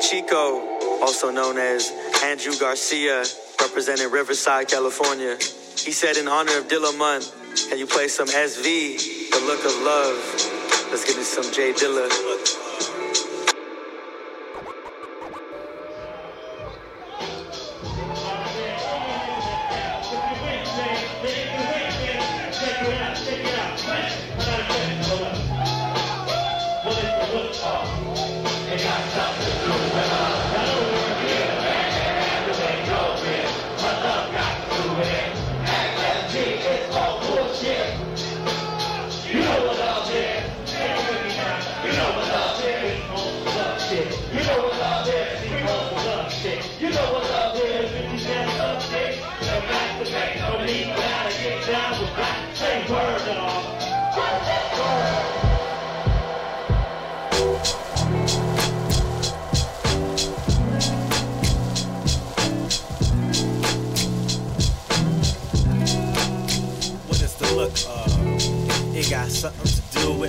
Chico, also known as Andrew Garcia, representing Riverside, California. He said, in honor of Dilla Month, can you play some SV, The Look of Love? Let's get into some J Dilla.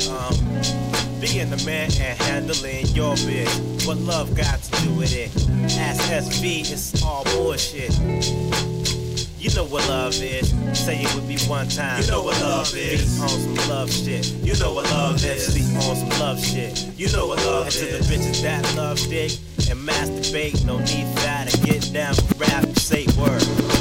um, being the man and handling your bitch. What love got to do with it? SSV, it's all bullshit. You know what love is. Say it with me one time. You know what love is. Be on some love shit. You know what love is. Be on some love shit. You know what love and is. And to the bitches that love dick and masturbate, no need for that. To get down, rap, say word.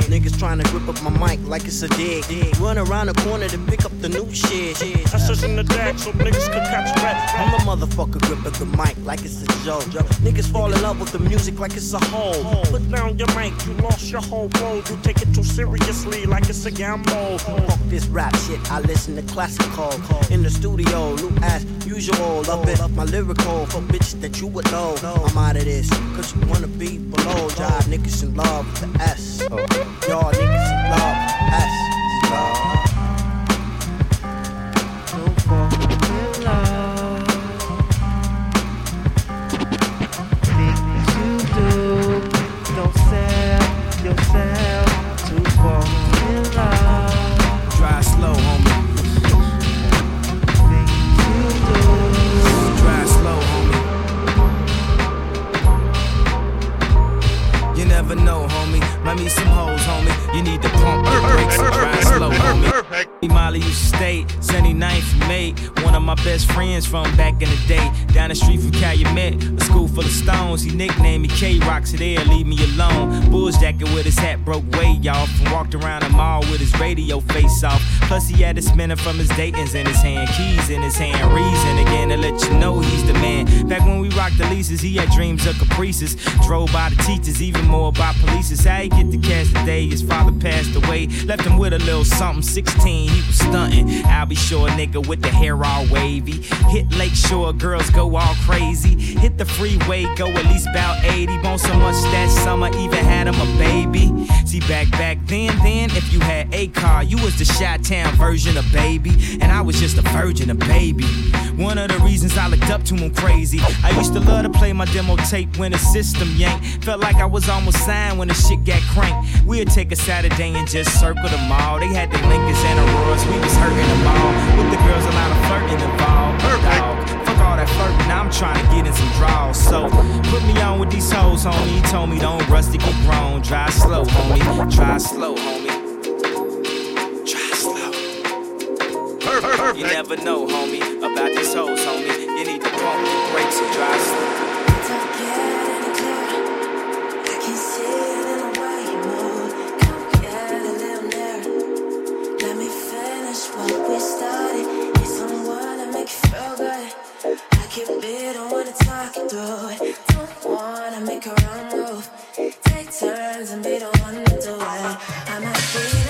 Niggas trying to grip up my mic like it's a dig. Run around the corner to pick up the new shit. I says in the deck so niggas can catch rat. I'm a motherfucker gripping the mic like it's a joke. Niggas fall in love with the music like it's a hole. Put down your mic, you lost your whole world. You take it too seriously like it's a gamble. Fuck this rap shit, I listen to classical. In the studio, new as usual. Love it, up my lyrical for bitches that you would know. I'm out of this, cause you wanna be below. Jive niggas in love with the S. Y'all niggas love, S. from his Dayton's in his hand, keys in his hand. Reason again to let Back when we rocked the leases, he had dreams of caprices. Drove by the teachers, even more by police. How he get the cash today? His father passed away. Left him with a little something. 16, he was stunting. I'll be sure, a nigga, with the hair all wavy. Hit Lake Shore, girls go all crazy. Hit the freeway, go at least about 80. Bone so much that summer, even had him a baby. See, back back then, then, if you had a car, you was the Chi-Town version of baby, and I was just a virgin of baby. One of the reasons I looked up to him crazy. I used to love to play my demo tape when the system yanked. Felt like I was almost signed when the shit got cranked. We'd take a Saturday and just circle the mall. They had the Lincolns and Auroras, we was hurting them all. With the girls, a lot of flirting involved. Dog. Fuck all that flirting, I'm trying to get in some draws. So put me on with these hoes, homie. He told me don't rusty get grown. Drive slow, homie. Drive slow, homie. You never know, homie, about these hoes, homie. You need to your brakes and drive slow. keep bit on the talking through it,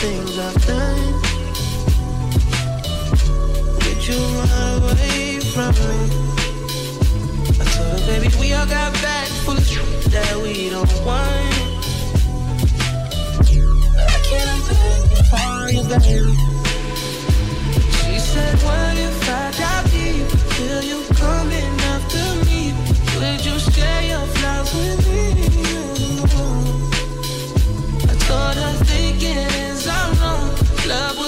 things I've done. Did you run away from me? I told her, baby, we all got bags full that we don't want. I can't imagine it for you, baby. She said, what if I dive deep till you coming after me? Would you share your flaws with me? I told her, thinking love.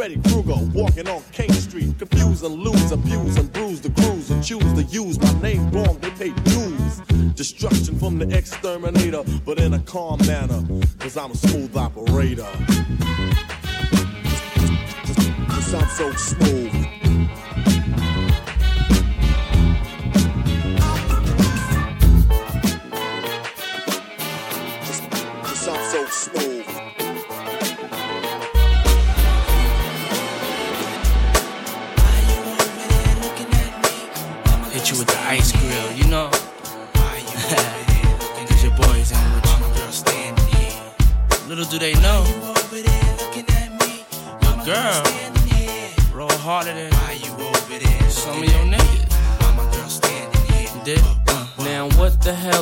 Freddy Krueger walking on King Street, confuse and lose, abuse and bruise the crews and choose to use my name wrong. They pay dues. Destruction from the exterminator, but in a calm manner, cause I'm a smooth operator sound so smooth.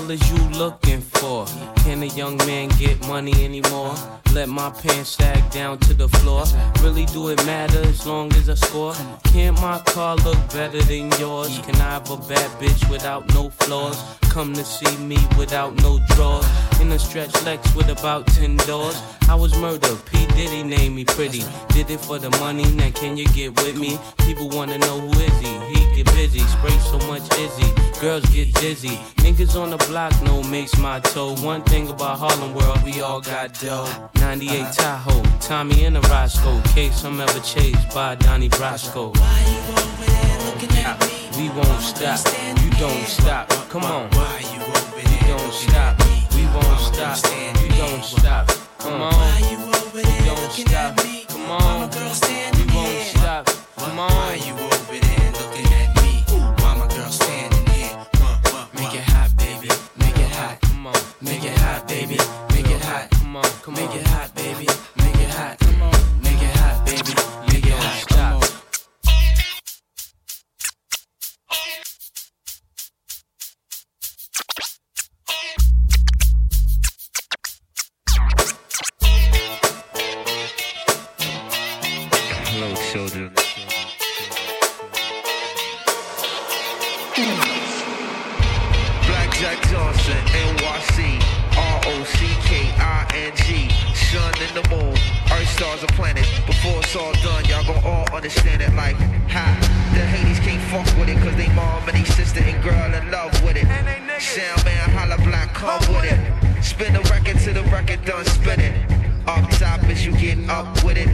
Hell is you looking for? Can a young man get money anymore? Let my pants sag down to the floor. Really do it matter as long as I score? Can't my car look better than yours? Can I have a bad bitch without no flaws? Come to see me without no drawers. In a stretch Lex with about 10 doors. I was murdered, P. Diddy named me pretty. Did it for the money, now can you get with me? People wanna know who is he? He get busy, spray so much Issey. Girls get dizzy. Niggas on the block no makes my toe. One thing about Harlem World, we all got dough. 98 Tahoe, Tommy and a Roscoe. Case I'm ever chased by Donnie Brasco. Why you over there looking at me? We won't stop, you don't stop. Come on. Why you over there? You don't stop, we won't stop. You don't stop. Come on. Why you don't stop. Come on. We won't stop. Come on. Why you over there it's all done, y'all gon' all understand it like, ha, the Hades can't fuck with it, cause they mom and they sister and girl in love with it. Sound man, holla black, come with it. Spin the record till the record done spinning. Up top is you getting up with it.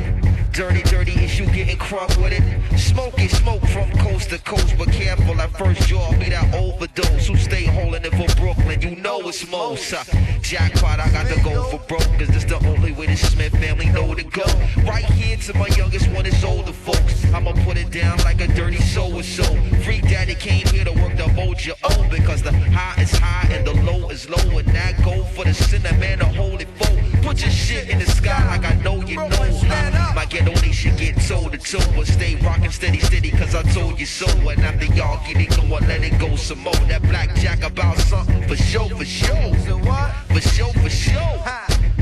Dirty, dirty is you getting crunk with it. Smoke is smoke from coast to coast, but careful at first y'all be that overdose. Who stay holding it for Brooklyn? You know it's most. Uh, jackpot, I got to go for broke, cause this the only way the Smith family know to go. Right here to my youngest one is older folks. I'ma put it down like a dirty soul or so. Freak daddy came here to work the your own, because the high is high and the low is low. And that go for the sinner man to hold it. Put your shit in the sky like I know you know. Uh, my ghetto nation get toe to toe, but stay rockin' steady, steady, cause I told you so. And after y'all get it going, let it go some more. That blackjack about something for sure, for sure. For sure, for sure.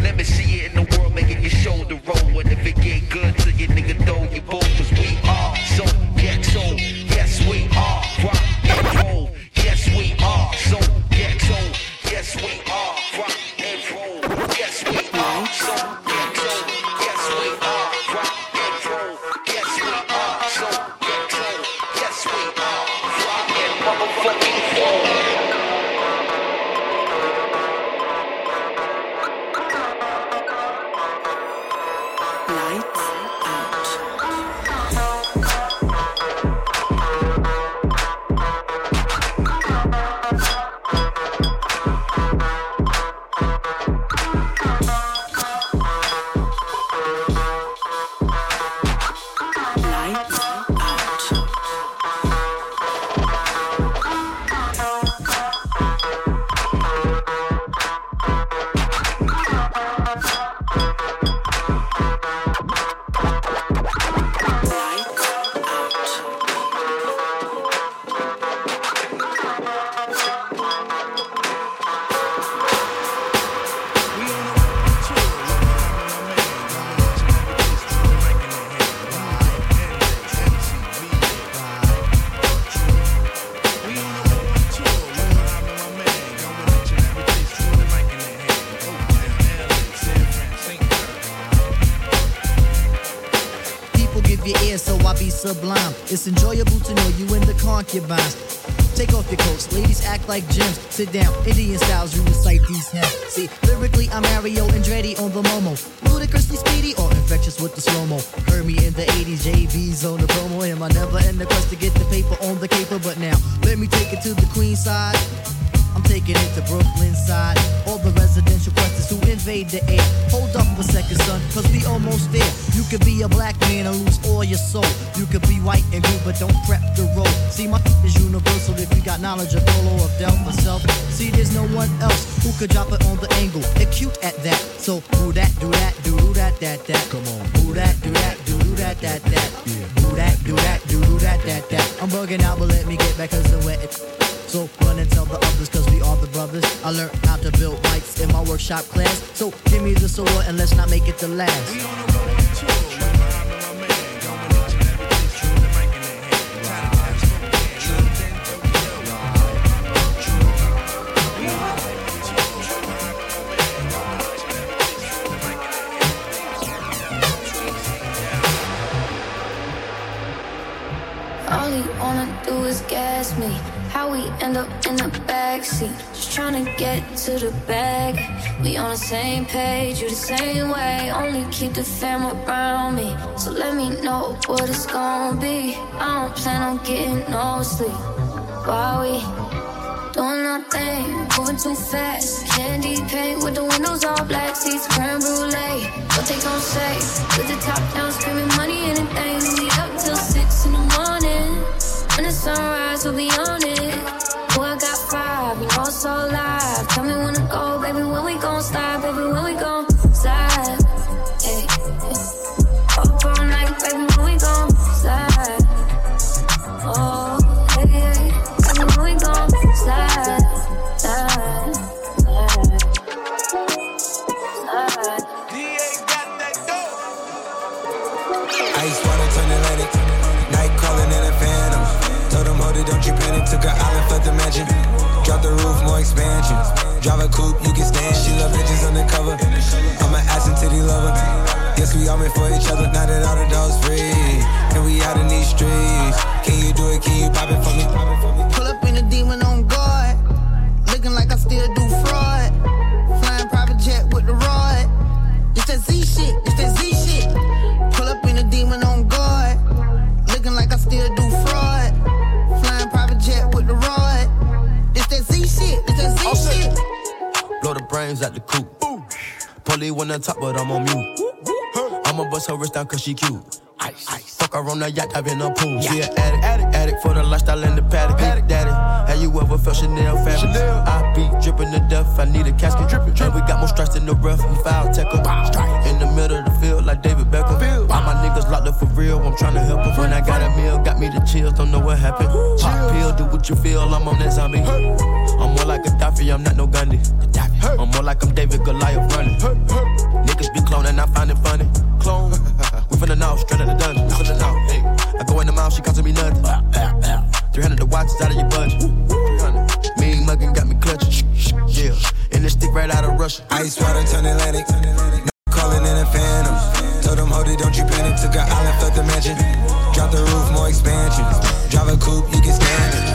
Let me see it in the world, making your shoulder roll. And if it get good to you, nigga, throw your bowl, It's enjoyable to know you in the concubines. Take off your coats, ladies act like gems. Sit down, Indian styles, no sleep. While we doing our thing, moving too fast. Guess we all meant for each other. Now that all the dogs free. And we out in these streets. Can you do it? Can you pop it for me? Pull up in a demon on guard. Looking like I still do fraud. Flying private jet with the rod. It's that Z shit. It's that Z shit. Pull up in a demon on guard. Looking like I still do fraud. Flying private jet with the rod. It's that Z shit. It's that Z shit. Blow the brains out the coop. Police on the top, but I'm on mute. I'ma bust her wrist down cause she cute. Ice, ice. Fuck her on the yacht, I've been a pool. Yeah. She an addict, addict, addict for the lifestyle and the paddock. Big daddy, have you ever felt Chanel fabric? I be dripping to death, I need a casket. Drippin', drippin'. And we got more strikes in the rough, we foul tackle. In the middle of the field, like David Beckham. Field. All my niggas locked up for real, I'm tryna help 'em. When I got a meal, got me the chills, don't know what happened. Pop pill, do what you feel, I'm on that zombie. I'm more like a Gaddafi, I'm not no Gandhi. I'm more like I'm David Goliath running. Niggas be cloning, I find it funny. Clone. We from the north, straight out the dungeon. From the north, hey. I go in the mouth, she costing me nothing. 300 the watch is out of your budget. 300. Mean muggin' got me clutching. Yeah. And this stick right out of Russia. Ice water turn Atlantic. Calling in a phantom. Told them, hold it, don't you panic. Took an island, fled the mansion. Drop the roof, more expansion. Drive a coupe, you can stand it.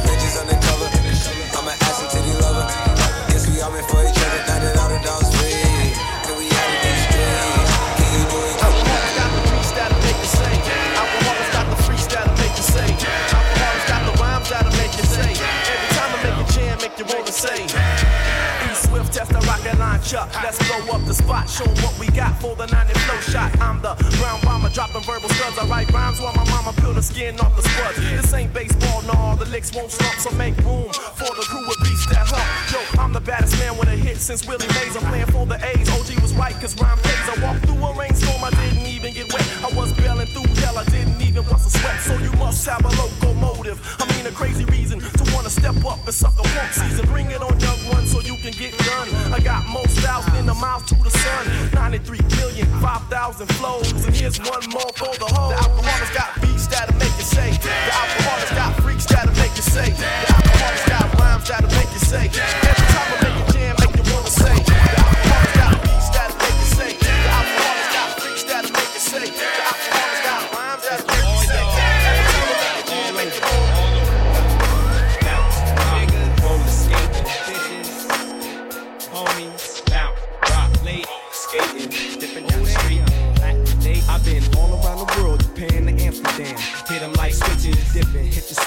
Launcher. Let's blow up the spot. Show what we got for the 90 flow shot. I'm the ground bomber dropping verbal studs. I write rhymes while my mama peel the skin off the spuds. This ain't baseball, no. All the licks won't stop, so make room for the crew with beats that hump. Yo, I'm the baddest man with a hit since Willie Mays. I'm playing for the A's. OG was right, cause rhyme pays. I walked through a rainstorm, I didn't even get wet. I was bailing through hell, I didn't even bust a sweat. So you must have a locomotive. I mean, a crazy reason to wanna step up and suck a funk season. Bring it on, young one, so you can get done. I got more styles than the mouth to the sun. 93 million, 5,000 flows. And here's one more for the whole. The Alkaholiks got beats that'll make you say. The Alkaholiks got freaks that'll make you say. The Alkaholiks got rhymes that'll make you say. Every time I make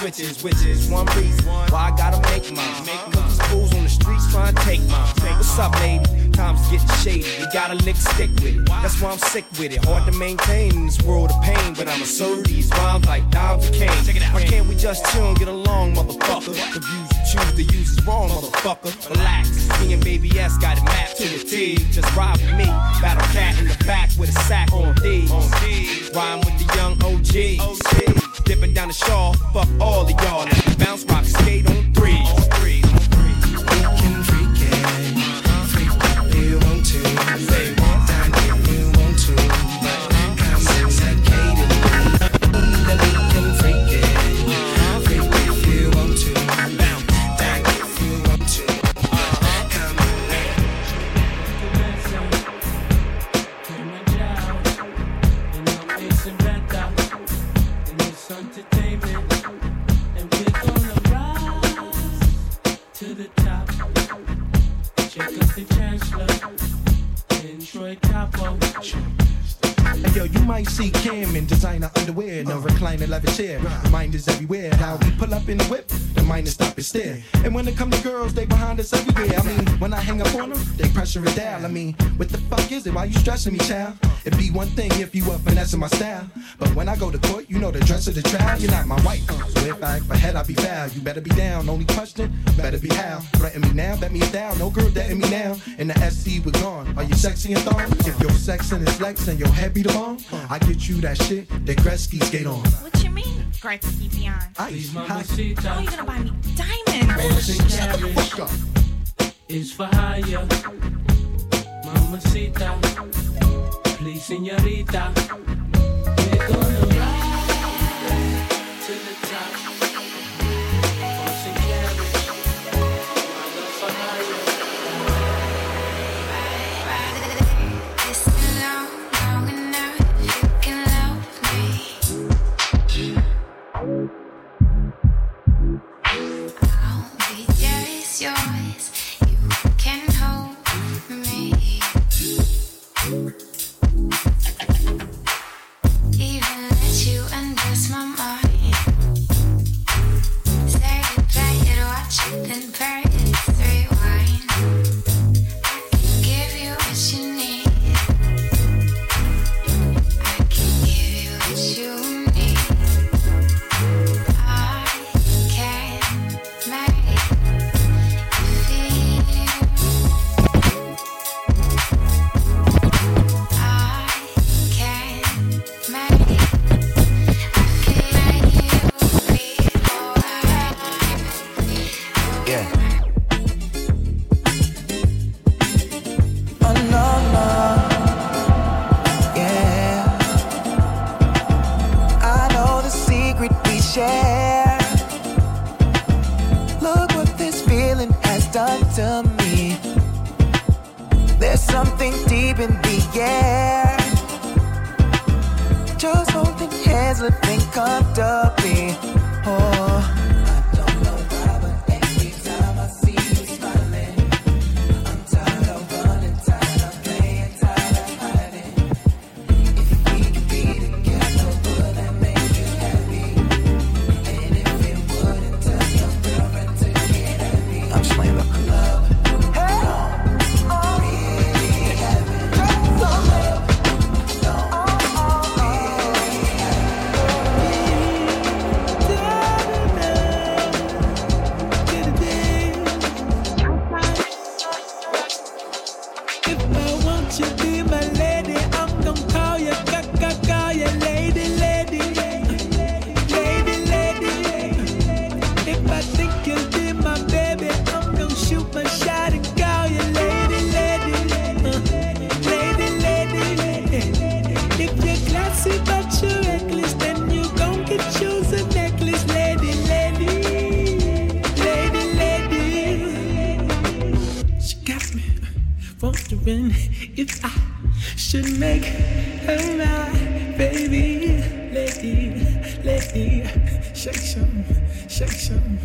switches, which is one reason why I gotta make mine. Cause these fools on the streets trying to take mine. What's up, lady? Times getting shady, you gotta lick stick with it. That's why I'm sick with it. Hard to maintain in this world of pain, but I'ma serve these rhymes like dimes of cane. Why can't we just chill and get along, motherfucker? The views you choose to use is wrong, motherfucker. Relax, me and Baby S got it mapped to the T. Just ride with me, battle cat in the back with a sack on these. Rhyme with the young OG. Dipping down the shore. fuck all of y'all. Bounce, rock, skate on three. See Cam in designer underwear, no recliner leather chair. Mind is everywhere. Now we pull up in the whip, mind stop and stare. And when it come to girls, they behind us everywhere. I mean, when I hang up on them, they pressure it down. I mean, what the fuck is it? Why you stressing me, child? It'd be one thing if you were finessing my style. But when I go to court, you know the dress of the trial. You're not my wife. So if I act for head, I be foul. You better be down. Only question, better be how. Threaten me now, bet me down. No girl dating me now. In the SC, we're gone. Are you sexy and thong? If your sex and it's legs and your head be the long, I get you that shit that Gretzky skate on. What you mean, Gretzky beyond? Ice. How you gonna buy me diamonds? Shut the fuck up. is for hire. Mamacita, please, señorita. Wondering if I should make her my baby, lady, lady. Shake some, shake some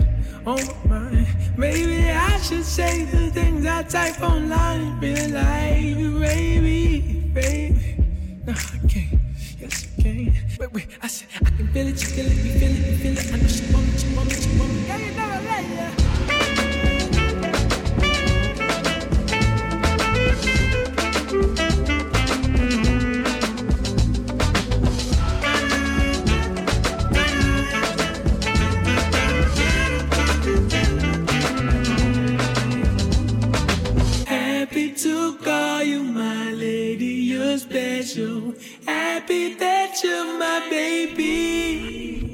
on my. Maybe I should say the things I type online, real life, baby, baby. No, I can't. Yes, I can. Wait, wait. I said I can feel it, you feel it, you feel it, you feel it. I know she want it, she want it, she want it. Yeah, will call you my lady, you're special. Happy that you're my baby.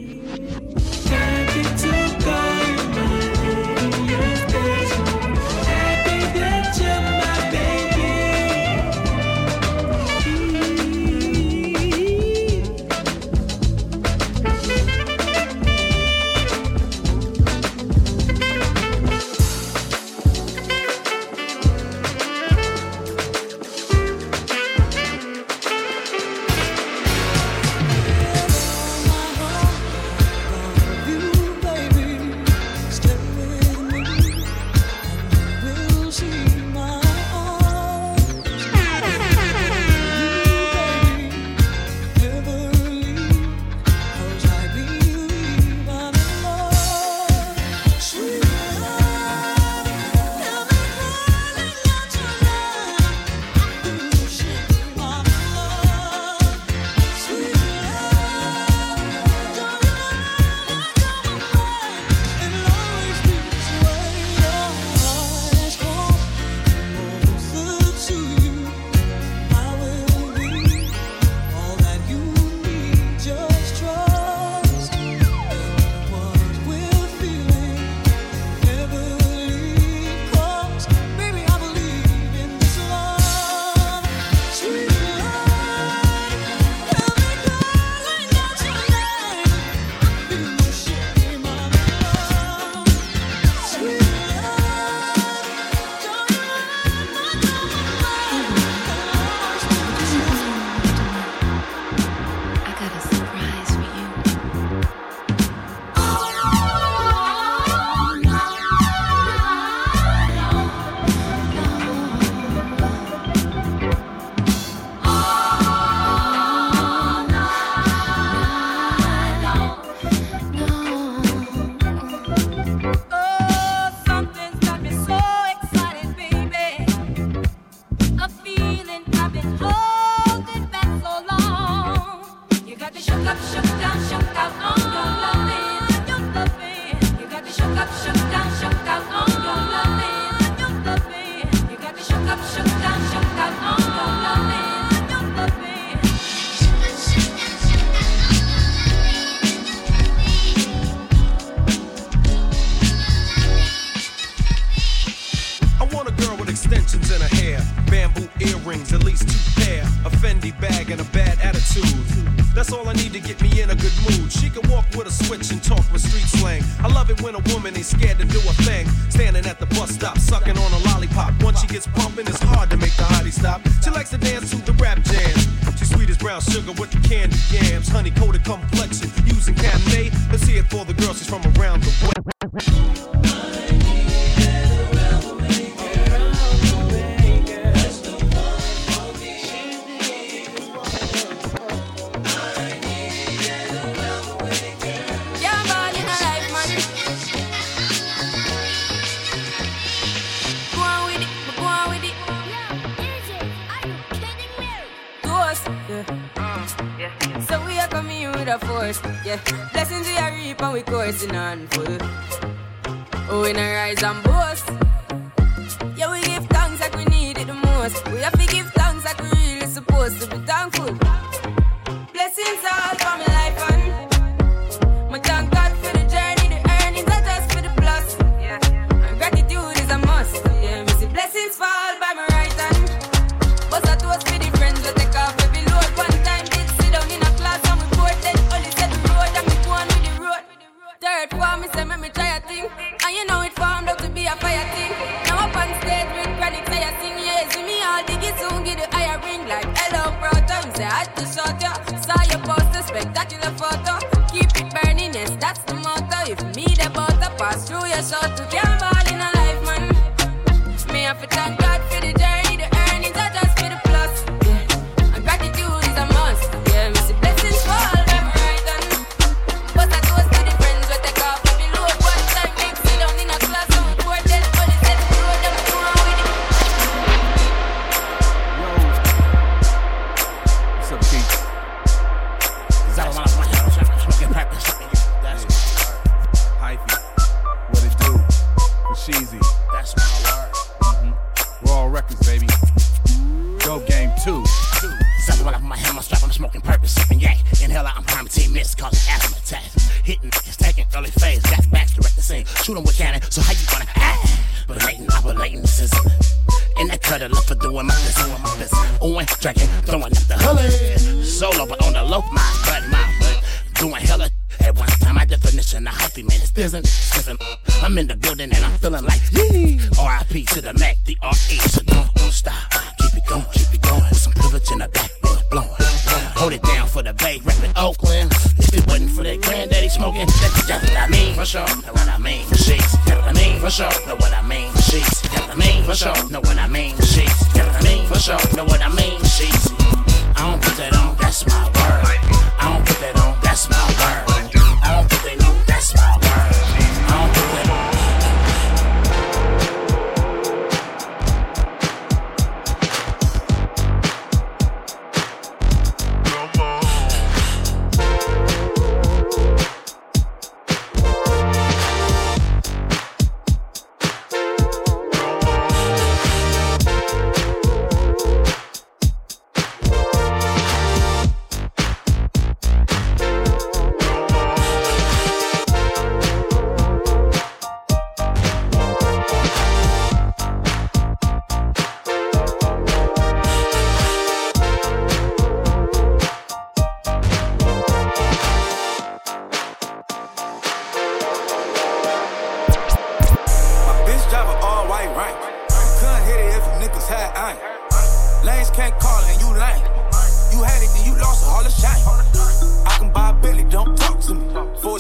gets pumping, it's hard to make the hottie stop. She likes to dance to the rap jams. She's sweet as brown sugar with the candy yams, honey coated complexion, using Cabernet. Let's hear it for the girls she's from around the way.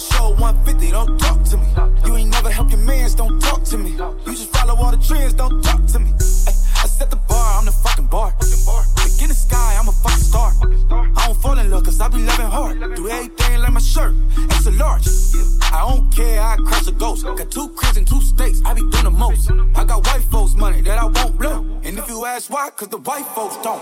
Show 150, don't talk to me. You ain't never helped your mans, don't talk to me. You just follow all the trends, don't talk to me. Ay, I set the shirt, it's a large. I don't care, I crush a ghost. Got two cribs in two states, I be doing the most. I got white folks' money that I won't blow. And if you ask why, cause the white folks don't.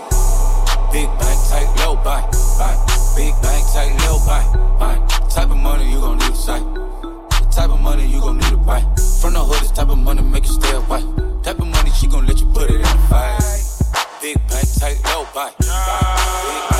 Big bank, tight, low buy, bank. Big bank, tight, low buy, bank. Type of money you gon' need to sight. The type of money you gon' need to buy. From the hood, this type of money make you stay away. Type of money she gon' let you put it in the fight. Big bank, tight, low buy, bank. Big bank.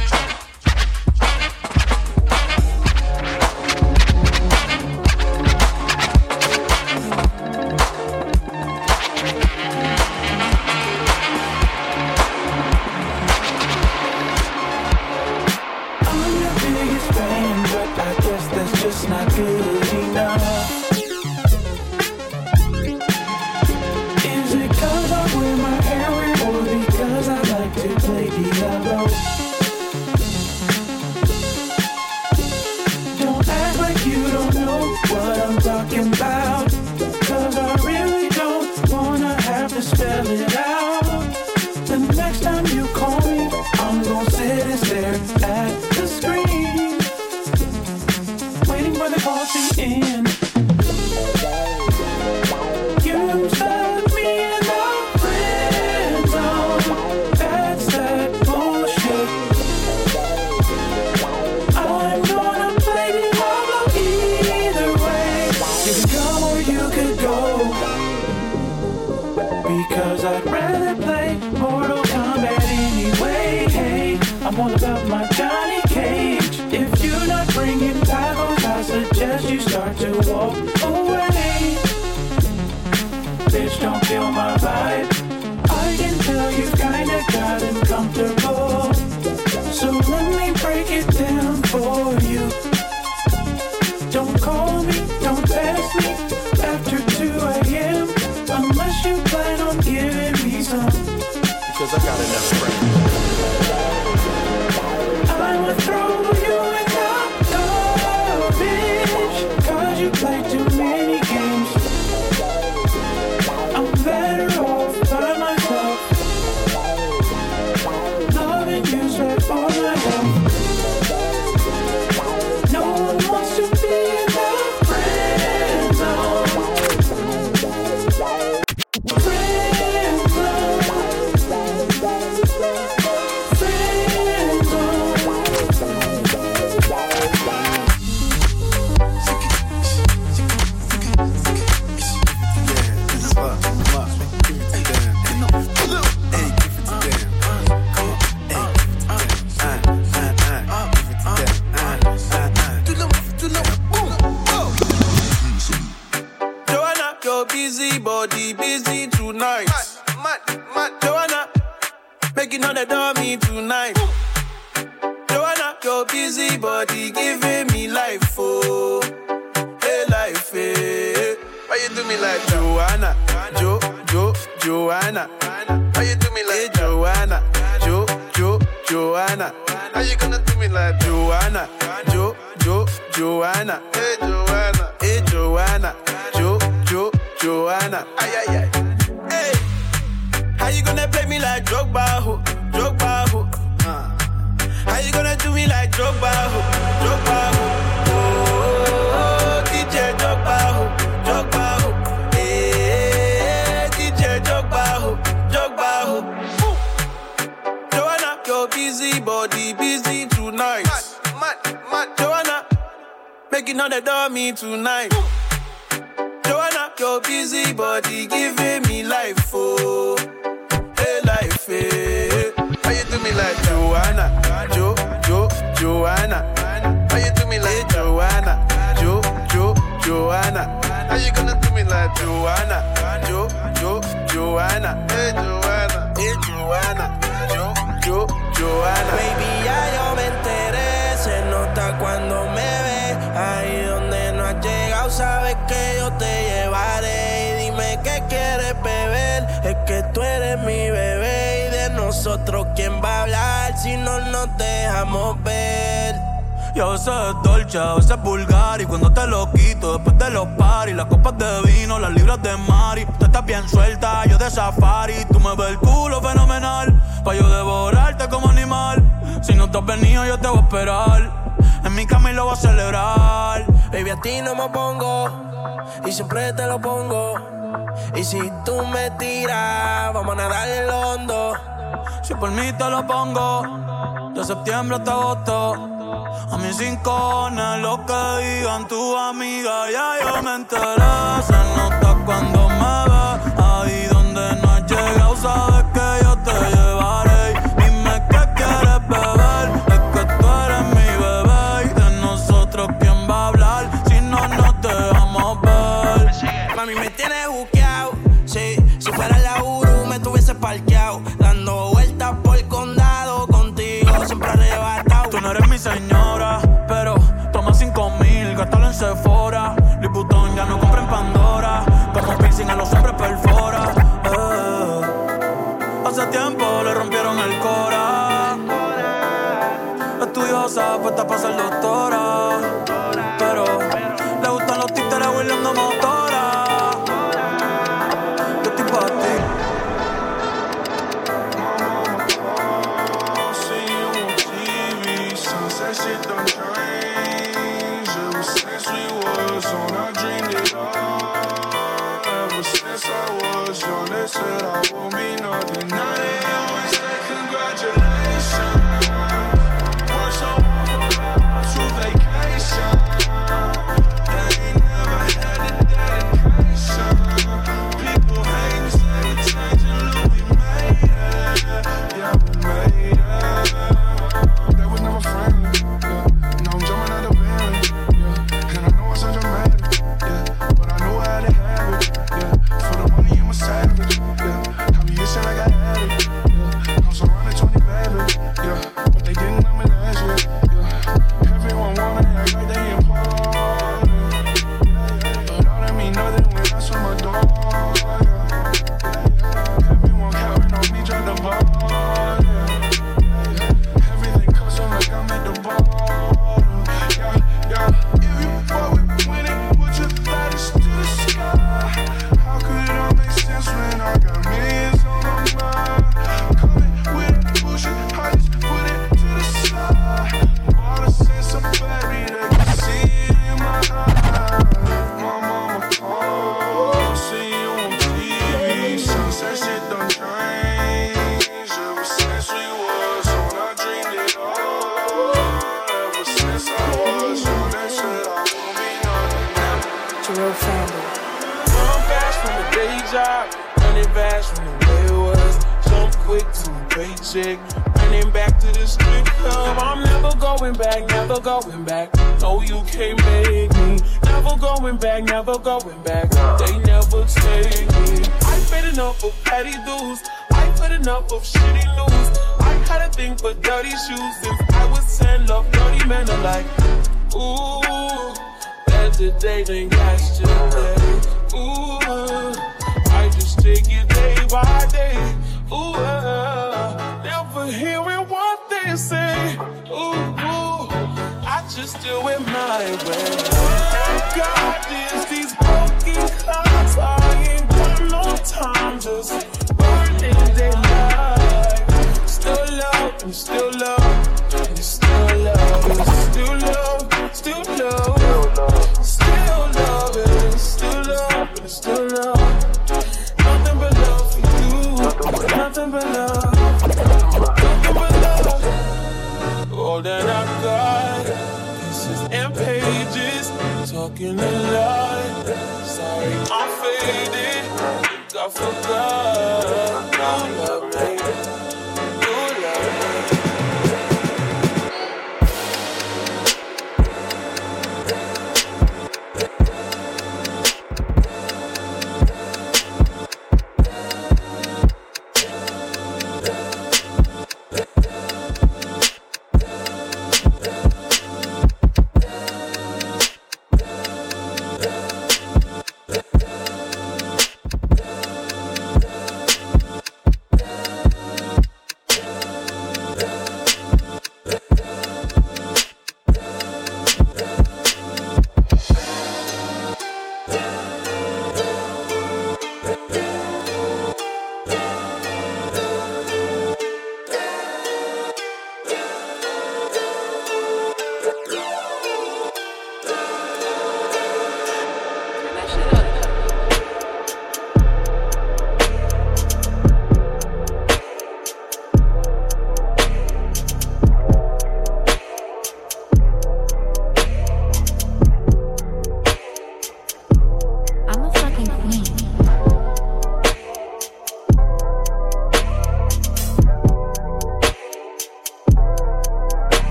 te lo pongo. De septiembre hasta agosto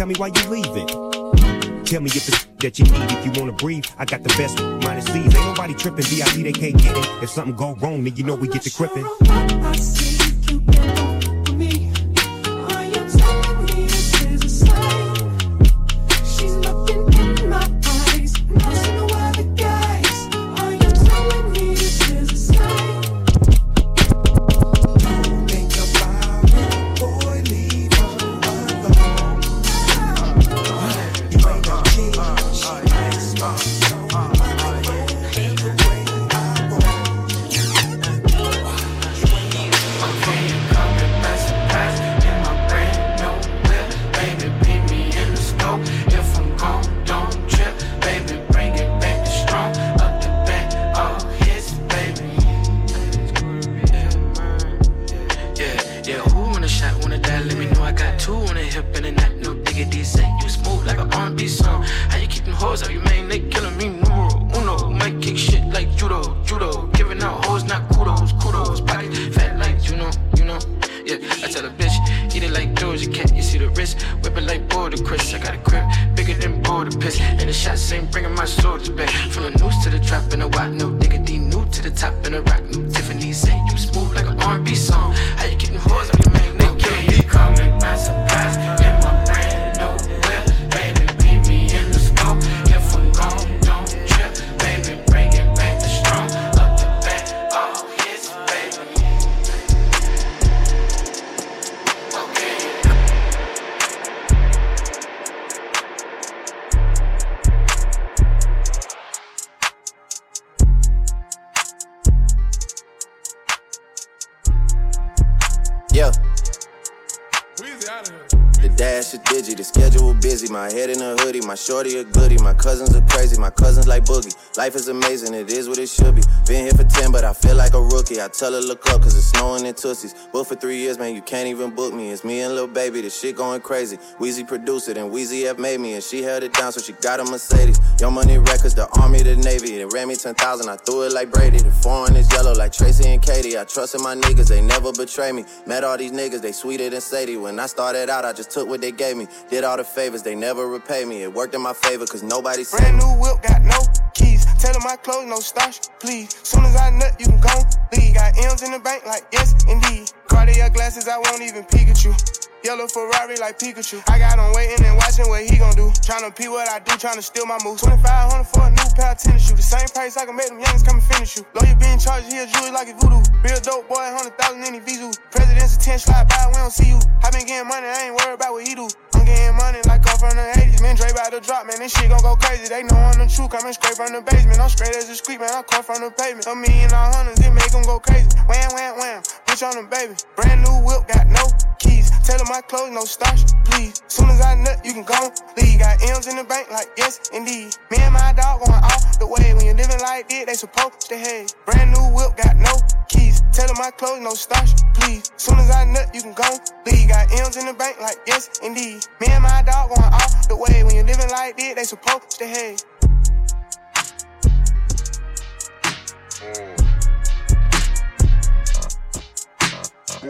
tell me why you leaving. Tell me if it's that you need if you wanna breathe. I got the best minus C's. Ain't nobody tripping. VIP they can't get it. If something go wrong, then you know we get to crippin'. Tell her look up, cause it's snowing in Tussies. Booked for three years, man, you can't even book me. It's me and Lil Baby, the shit going crazy. Wheezy produced it, and Weezy F made me, and she held it down, so she got a Mercedes. Young Money Records, the Army, the Navy. They ran me 10,000, I threw it like Brady. The foreign is yellow like Tracy McGrady. I trusted my niggas, they never betray me. Met all these niggas, they sweeter than Sadie. When I started out, I just took what they gave me. Did all the favors, they never repay me. It worked in my favor, cause nobody said Brand new whip, got no keys. Tell my clothes, no starch, please. Soon as I nut, you can go leave. Got M's in the bank, like yes, indeed. Cartier glasses, I won't even peek at you. Yellow Ferrari like Pikachu. I got him waiting and watching what he gon' do. Tryna pee what I do, tryna steal my moves. 2500 for a new pair of tennis shoes. The same price I can make them youngins come and finish you. Lawyer being charged, he a jewelry like it's voodoo. Real dope boy, 100,000 in his visu. President's a 10 slide by, we don't see you. I been getting money, I ain't worried about what he do. I'm getting money like I'm from the 80s. Man, Dre about to drop, man, this shit gon' go crazy. They know I'm the truth, coming straight from the basement. I'm straight as a street, man, I come from the pavement. A million all hundreds, it make them go crazy. Wham, wham, wham, bitch on them, baby. Brand new whip, got no keys. Tell my clothes, no starch, please. Soon as I nut, you can go leave. Got M's in the bank, like yes, indeed. Me and my dog going all the way. When you're living like this, they supposed to hate. Brand new whip, got no keys. Tell my clothes, no starch, please. Soon as I nut, you can go leave. Got M's in the bank, like yes, indeed. Me and my dog going all the way. When you're living like this, they supposed to hate. Mm. Too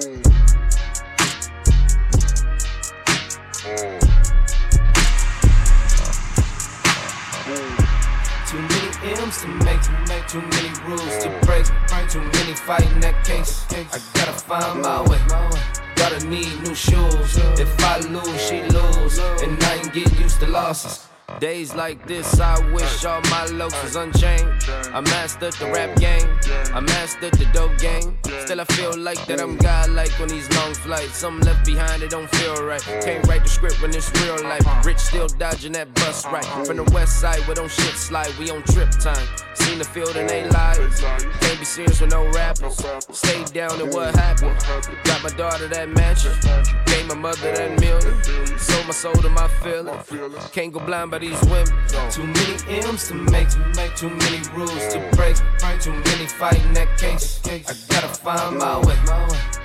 many M's to make, make too many rules to break, too many fighting that case. I gotta find my way. Gotta need new shoes. If I lose, she lose, and I ain't get used to losses. Days like this, I wish all my looks was unchained. I mastered the rap game, I mastered the dope game. Still, I feel like that I'm godlike on these long flights. Something left behind, it don't feel right. Can't write the script when it's real life. Rich still dodging that bus right. From the west side where don't shit slide, we on trip time. Seen the field and they lies. Can't be serious with no rappers. Stay down and what happened? Got my daughter that mansion. Gave my mother that million. Sold my soul to my feelings. Can't go blind by these women. Too many M's to make, too many rules to break. Too many fighting that case. I gotta find my way.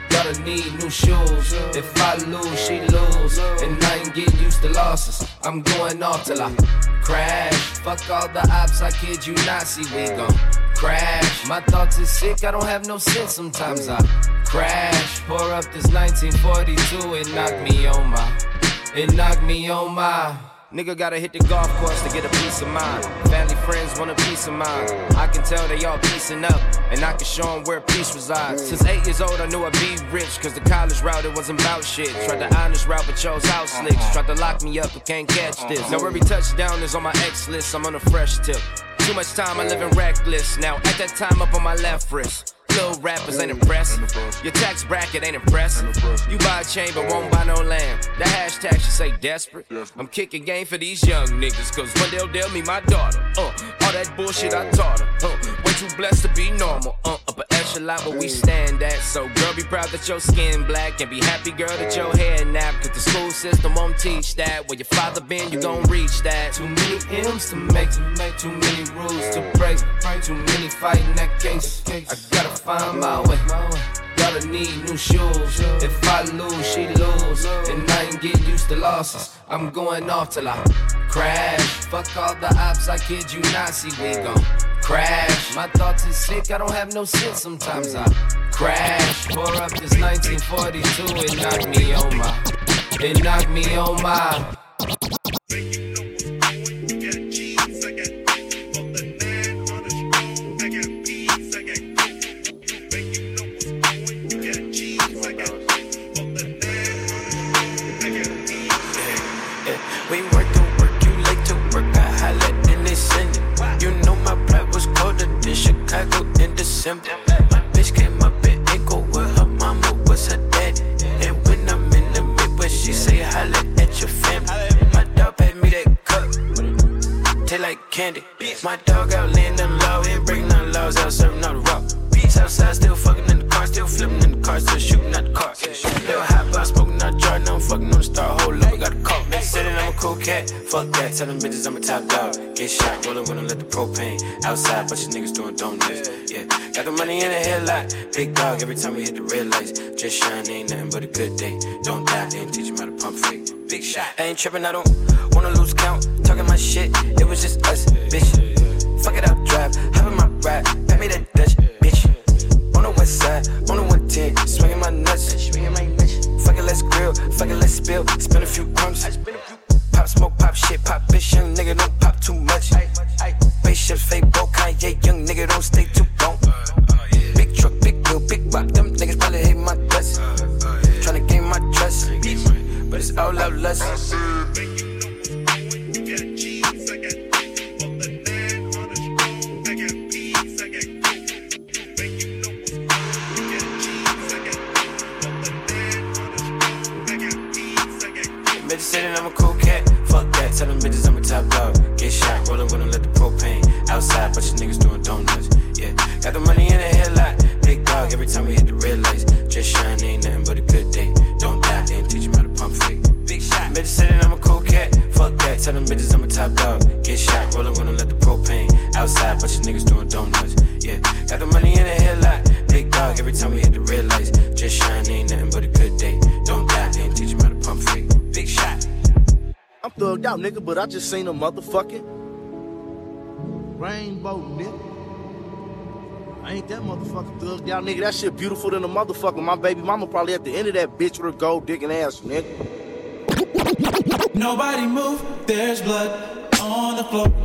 Gotta need new shoes. If I lose, she lose. And I ain't get used to losses. I'm going off till I crash. Fuck all the ops, I kid you not. See, we gon' crash. My thoughts is sick, I don't have no sense. Sometimes I crash. Pour up this 1942, it knocked me on my, it knocked me on my. Nigga gotta hit the golf course to get a peace of mind. Family friends want a peace of mind. I can tell they all piecing up, and I can show them where peace resides. Since eight years old, I knew I'd be rich, cause the college route, it wasn't about shit. Tried the honest route, but chose house slicks. Tried to lock me up, but can't catch this. Now every touchdown is on my X list, I'm on a fresh tip. Too much time, I live in reckless. Now at that time, up on my left wrist. Little rappers ain't impressed. Your tax bracket ain't impressed. You buy a chain but won't buy no land. The hashtag should say desperate. I'm kicking game for these young niggas, cause day they'll tell me my daughter. Uh, all that bullshit I taught her. Uh, too blessed to be normal. Uh, upper echelon where we stand at. So, girl, be proud that your skin black. And be happy, girl, that your hair nap. Cause the school system won't teach that. Where your father been, you gon' reach that. Too many M's to make, to make too many rules to break. Too many fighting that case. I gotta find my way. Gotta need new shoes. If I lose, she lose. And I ain't get used to losses. I'm going off till I crash. Fuck all the ops, I kid you not. See, we gon' crash. My thoughts is sick, I don't have no sense. Sometimes I crash. Pour up this 1942, it knocked me on my. It knocked me on my. December. My bitch came up in Echo with her mama was her daddy. And when I'm in the Midwest, she say holla at your family. My dog paid me that cup, taste like candy. My dog out laying the law, ain't breaking none laws out serving all the rock. Outside, still fucking in the car, still flipping in the car, still shooting at the car. Fuck that, tell them bitches I'm a top dog. Get shot, rolling when I let the propane outside. Bunch of niggas doing donuts. Yeah, got the money in the headlight. Big dog every time we hit the red lights. Just shine, ain't nothing but a good day. Don't die, then teach him how to pump fake. Big shot. I ain't tripping, I don't wanna lose count. Talking my shit, it was just us, bitch. Fuck it up, drive, hop in my ride, pay me that Dutch, bitch. On the west side, on the 110, swinging my nuts. Fuck it, let's grill, fuck it, let's spill, spin a few crumbs. Pop smoke, pop shit, pop bitch, young nigga, don't pop too much. Spaceships, fake broke, Kanye, young nigga, don't stay too long. Big truck, big wheel, big rock, them niggas probably hate my guts. Tryna gain my trust, but it's all out lust. Nigga, but I just seen a motherfucking rainbow, nigga. I ain't that motherfucker thugged out, nigga. That shit beautiful than a motherfucker. My baby mama probably at the end of that bitch with a gold digging ass, nigga. Nobody move, there's blood on the floor.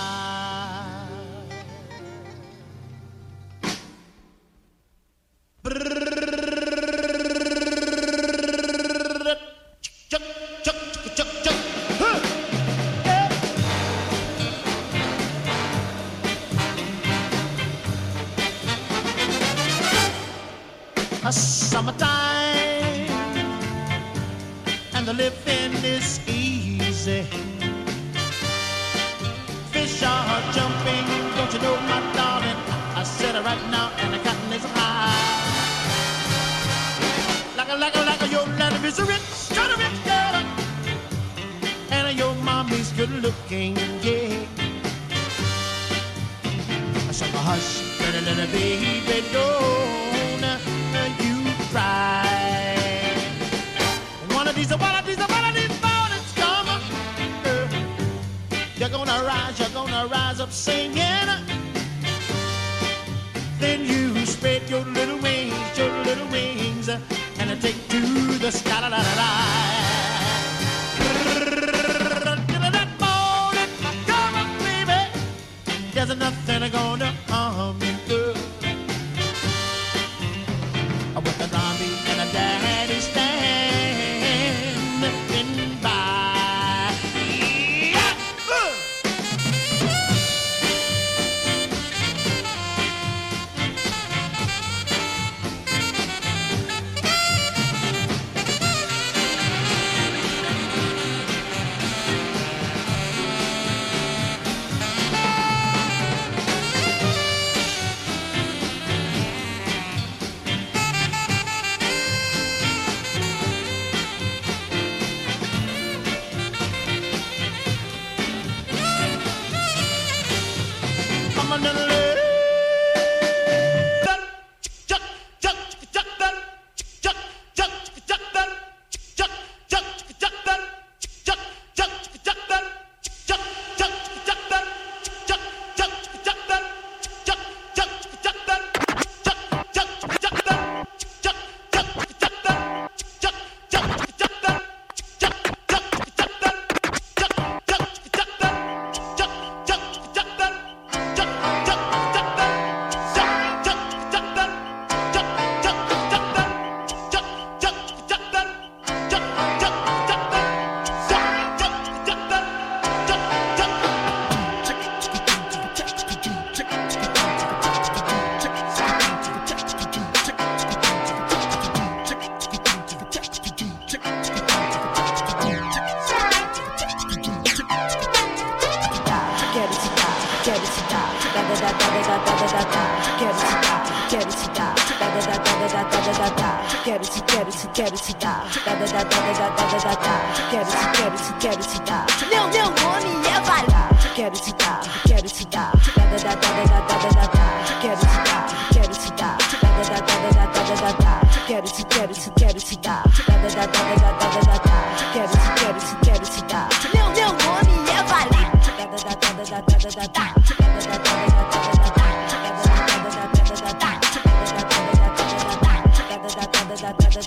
quero te dar, da da da da da da da da da, quero te dar, quero te dar, da da da da da da da da da, quero te, quero te, quero te dar, da da da da da da da da da, quero te, quero te, quero te dar. Meu meu nome é quero te dar, quero te dar, da da da da da da da da da, quero te dar, quero te dar, da da da da da da da da, quero te, quero te, quero te dar, da da da da da da da da, quero te, quero te, quero te dar.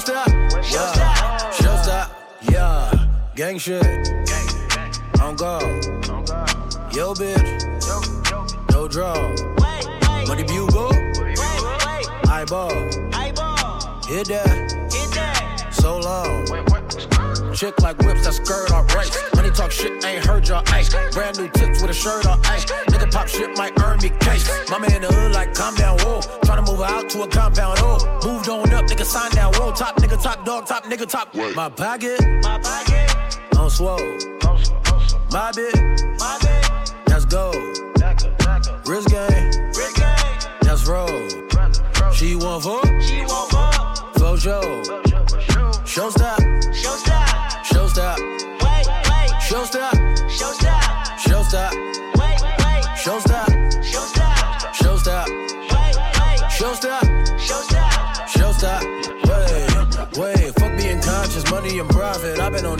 Showstop. Yeah. Showstop. Yeah. Gang shit. On go. Yo, bitch. No draw. Money bugle. Eyeball. Hit that. So long. Chick like whips that skirt off race. Money talk shit, ain't heard your ice. Brand new tips with a shirt on ice. Nigga pop shit might earn me case. Mama in the hood like calm down, whoa. Tryna move her out to a compound, oh. Moved on up, nigga sign down, whoa. Top nigga, top dog, top nigga, top. My pocket, my pocket, on swole. My bit, my bit, that's gold. Wrist game, risk game. that's roll. She want fuck, she want fuck. For sure. Showstop, showstop,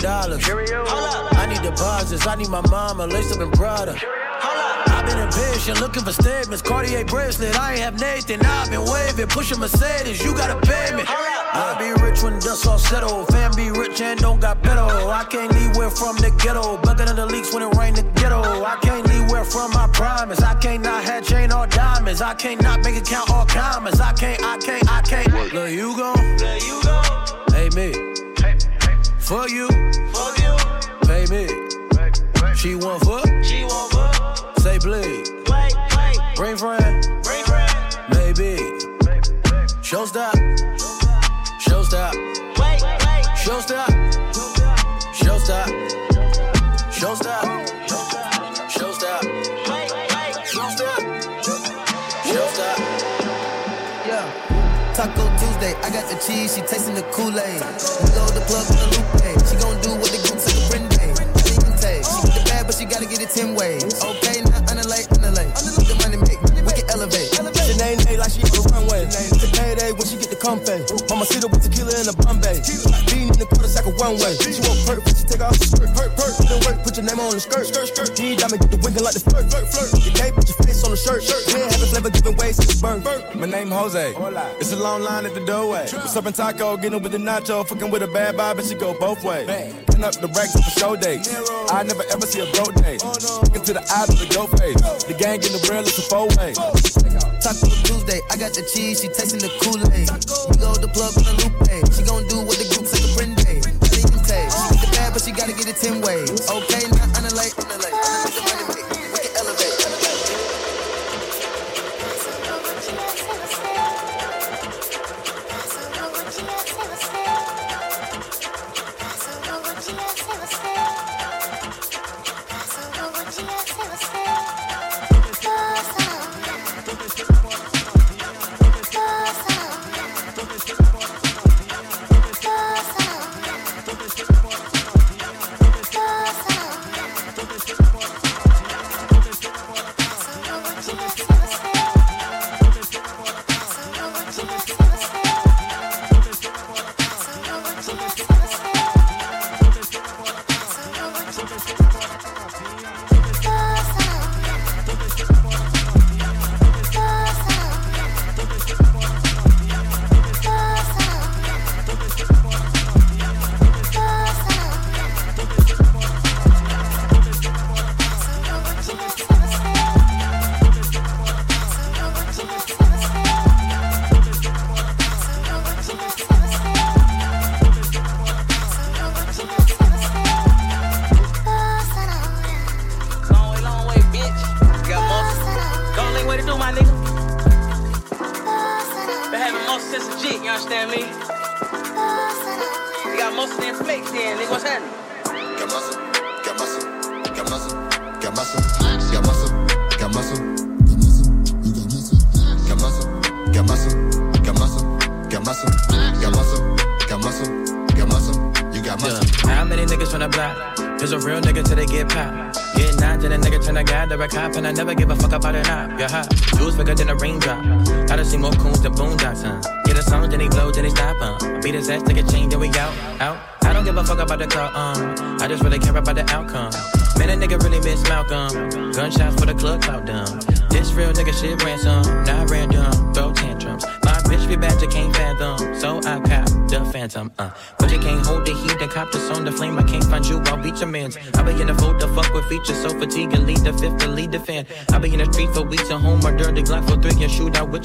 dollars. I need deposits. I need my mama laced up in Prada. I've been impatient, looking for statements. Cartier bracelet, I ain't have Nathan. I've been waving, pushing Mercedes. You gotta pay me. I be rich when dust all settle. Fam be rich and don't got pedo. I can't leave where from the ghetto. Bucket of the leaks when it rain the ghetto. I can't leave where from my promise. I can't not have chain or diamonds. I can't not make account all commas. I can't, I can't, I can't. Look, you gon' Look, you gon' Pay me. For you. For you. Pay me. She want fuck. She want fuck. Say bleed. Wait. Bring friend. Bring friend. Maybe. Showstop. Showstop. Wait, wait. Showstop. Showstop. Showstop. Showstop. Wait, wait. Showstop. Showstop. Yeah. Taco Tuesday, I got the cheese, she tasting the Kool-Aid. We go to the club with the get it 10 ways. Okay, now underlay, underlay. The money make, we can elevate. Sinead Nay like she on the runway. It's a payday when she get the comfy. Mama sit up with tequila in the Bombay. Bean in the quarter sack of one way. She want perk, but she take off the skirt. Perk, perk. Work, put your name on the skirt. Skirt, skirt. G diamond get the winking like the flirt. Flirt, flirt. You can't put your on the shirt. Shirt. Ain't having flavor giving way since burn. My name Jose. It's a long line at the doorway. What's up in taco? Getting with the nacho. Fucking with a bad vibe, and she go both ways. Pin up the racks for show dates. I never ever see a broke day. Looking to the eyes of the go face. The gang in the real, it's a four way. Taco Tuesday, I got the cheese, she tasting the Kool-Aid. We go the plug with the Lupe. She gon' do what the group say the. She can take. She get the bad, but she gotta get it 10 ways. Okay,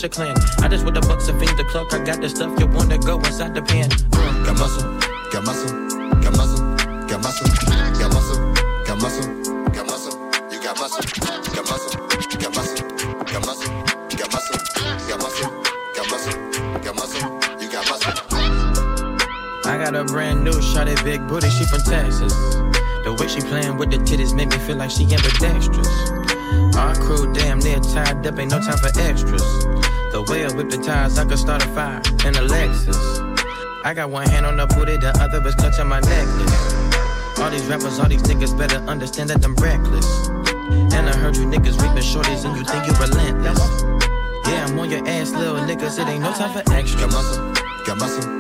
a clan. I just with the bucks and fiend the clock. I got the stuff you want to go inside the pan. Got muscle, got muscle, got muscle, got muscle, got muscle, got muscle, got muscle. You got muscle, got muscle, got muscle, got muscle, got muscle, got muscle, got muscle. You got muscle. I got a brand new shawty, big booty. She from Texas. The way she playing with the titties make me feel like she ambidextrous. Our crew damn near tied up, ain't no time ties, I could start a fire in a Lexus. I got one hand on the booty, the other is clutching my necklace. All these rappers, all these niggas better understand that I'm reckless. And I heard you niggas reaping shorties and you think you relentless. Yeah, I'm on your ass, little niggas, it ain't no time for extra. Got muscle, got muscle.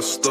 Whip when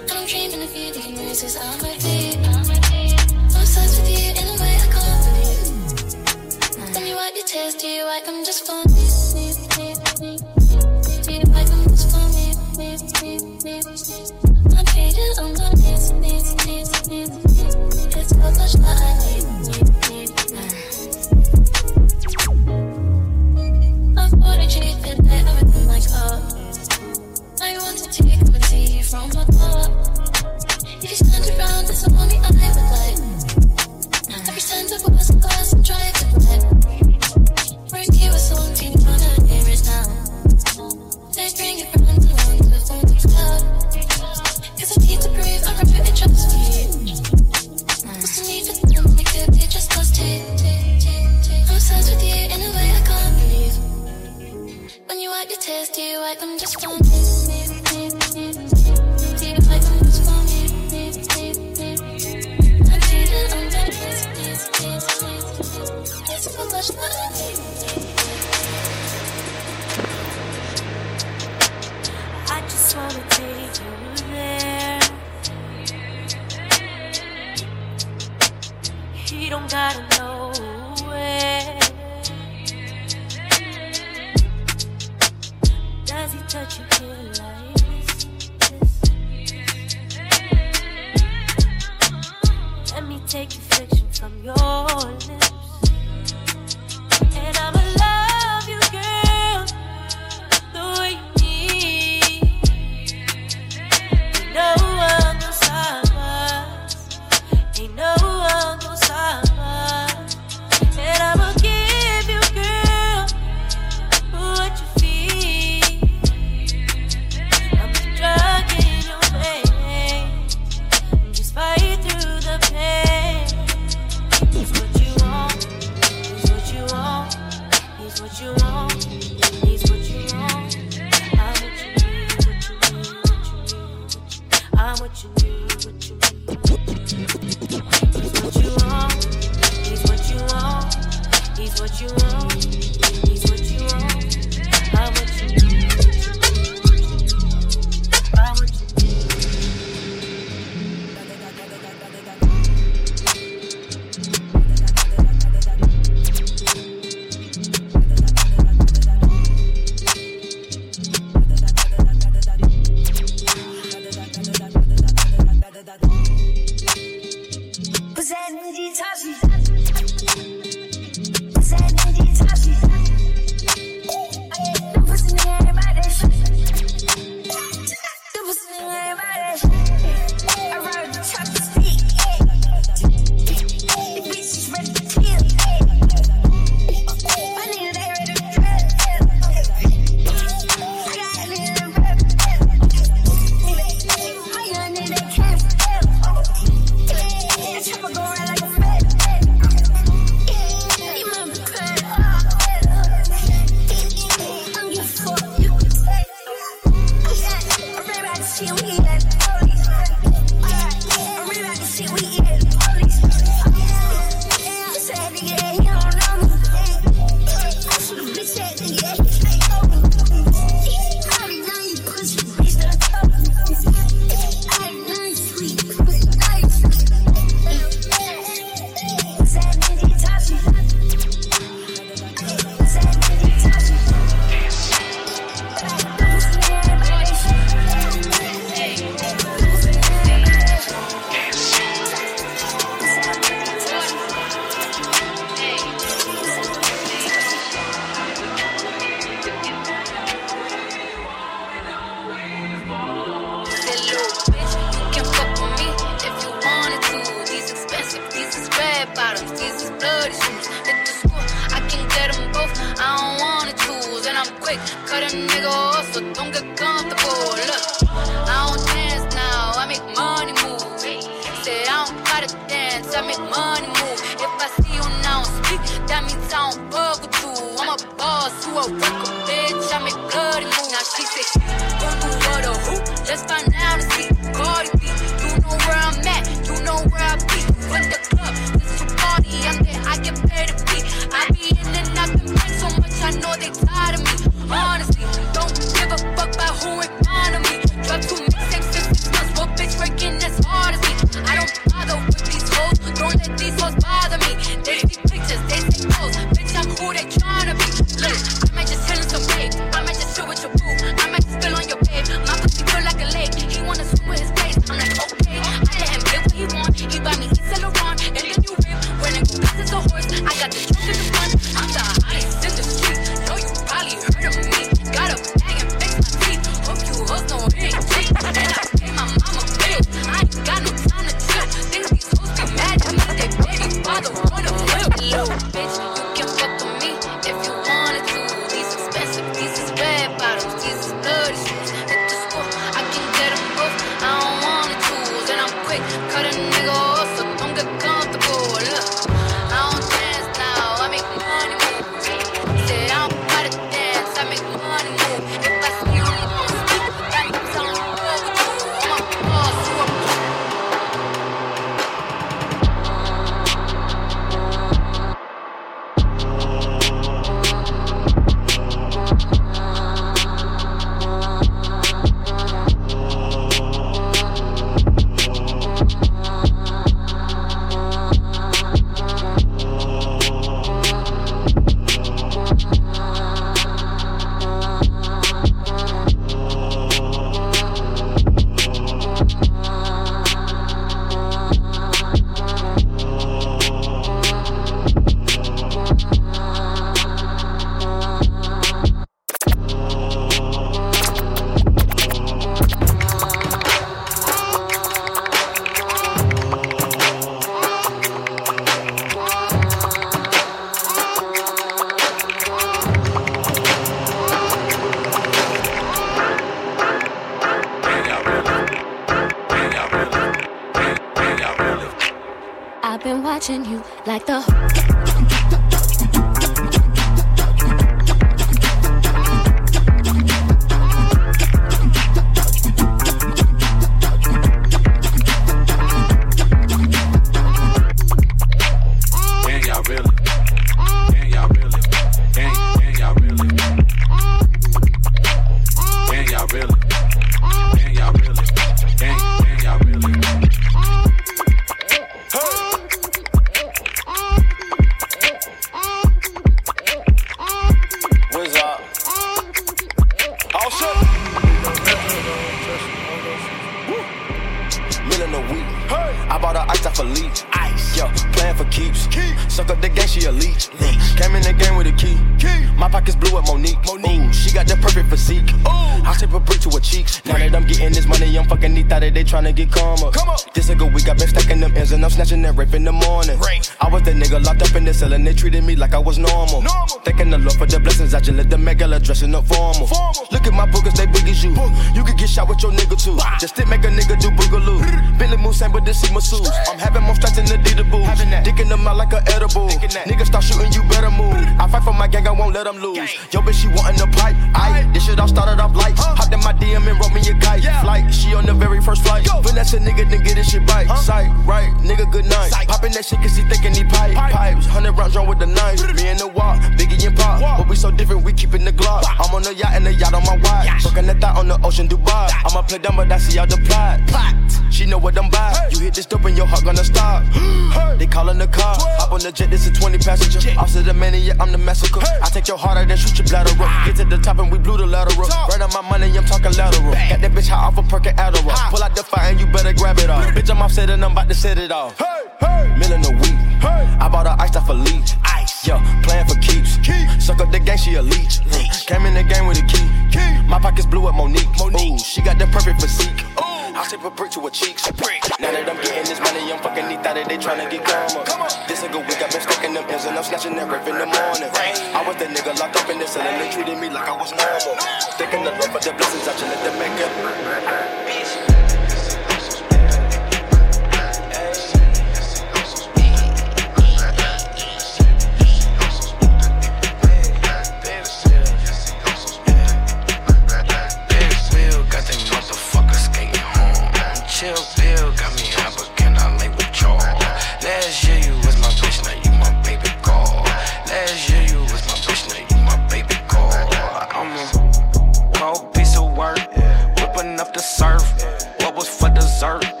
dessert?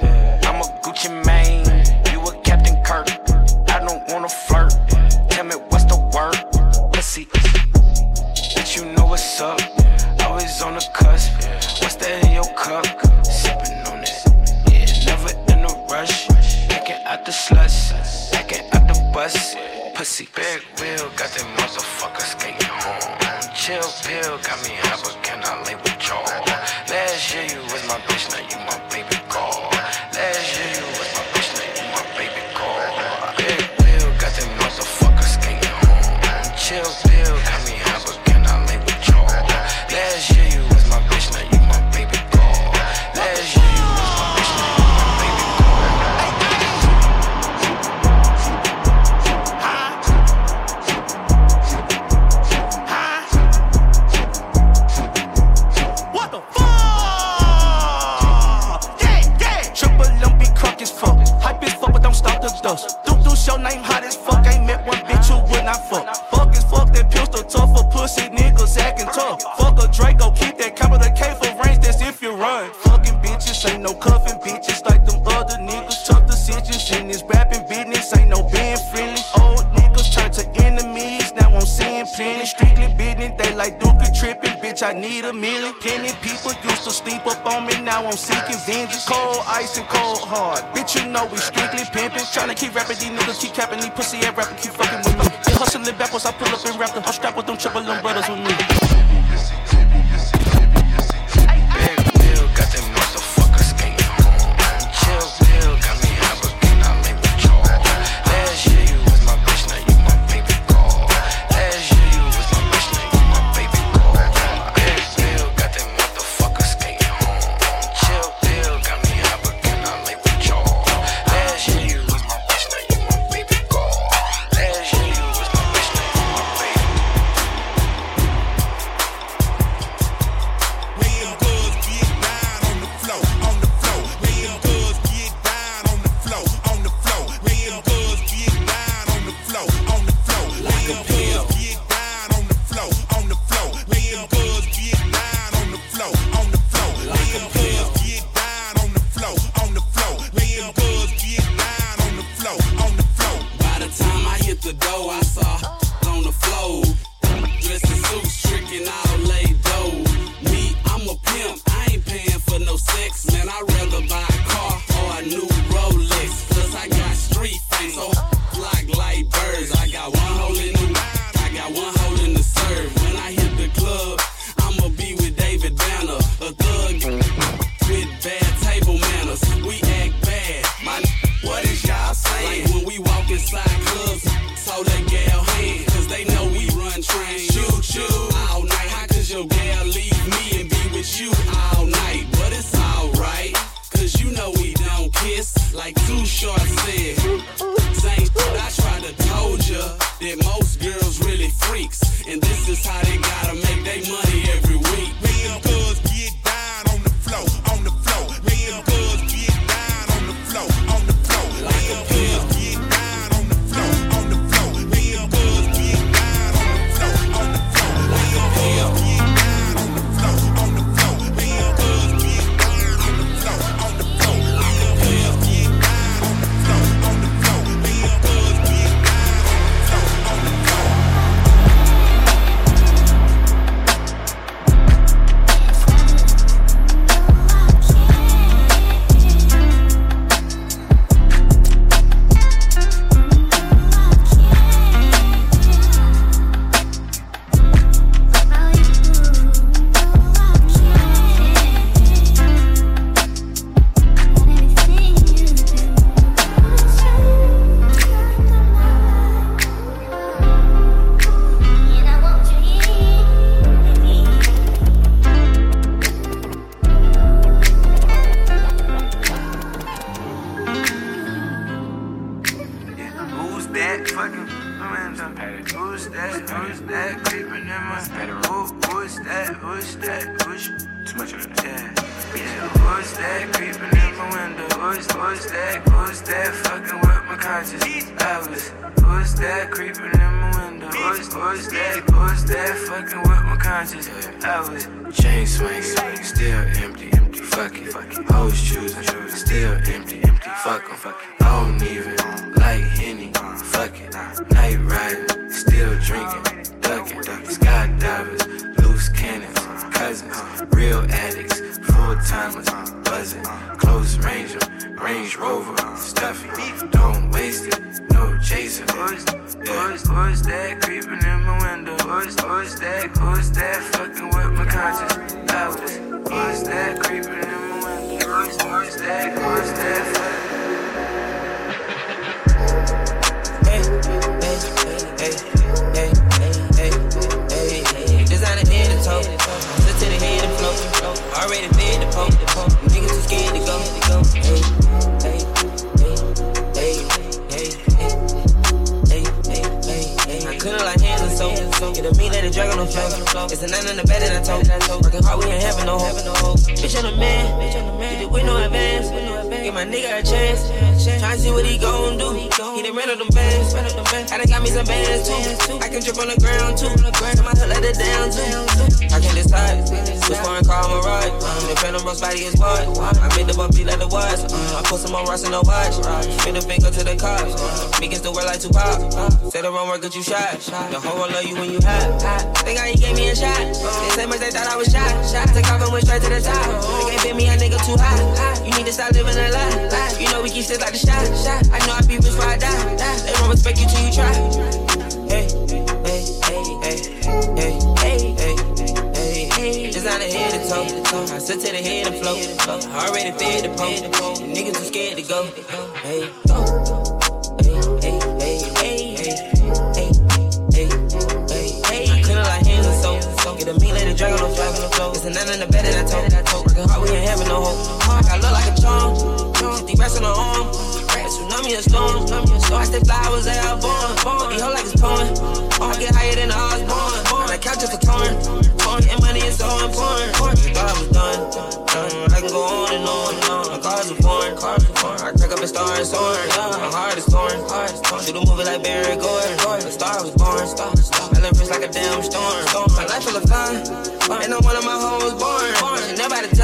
you shot.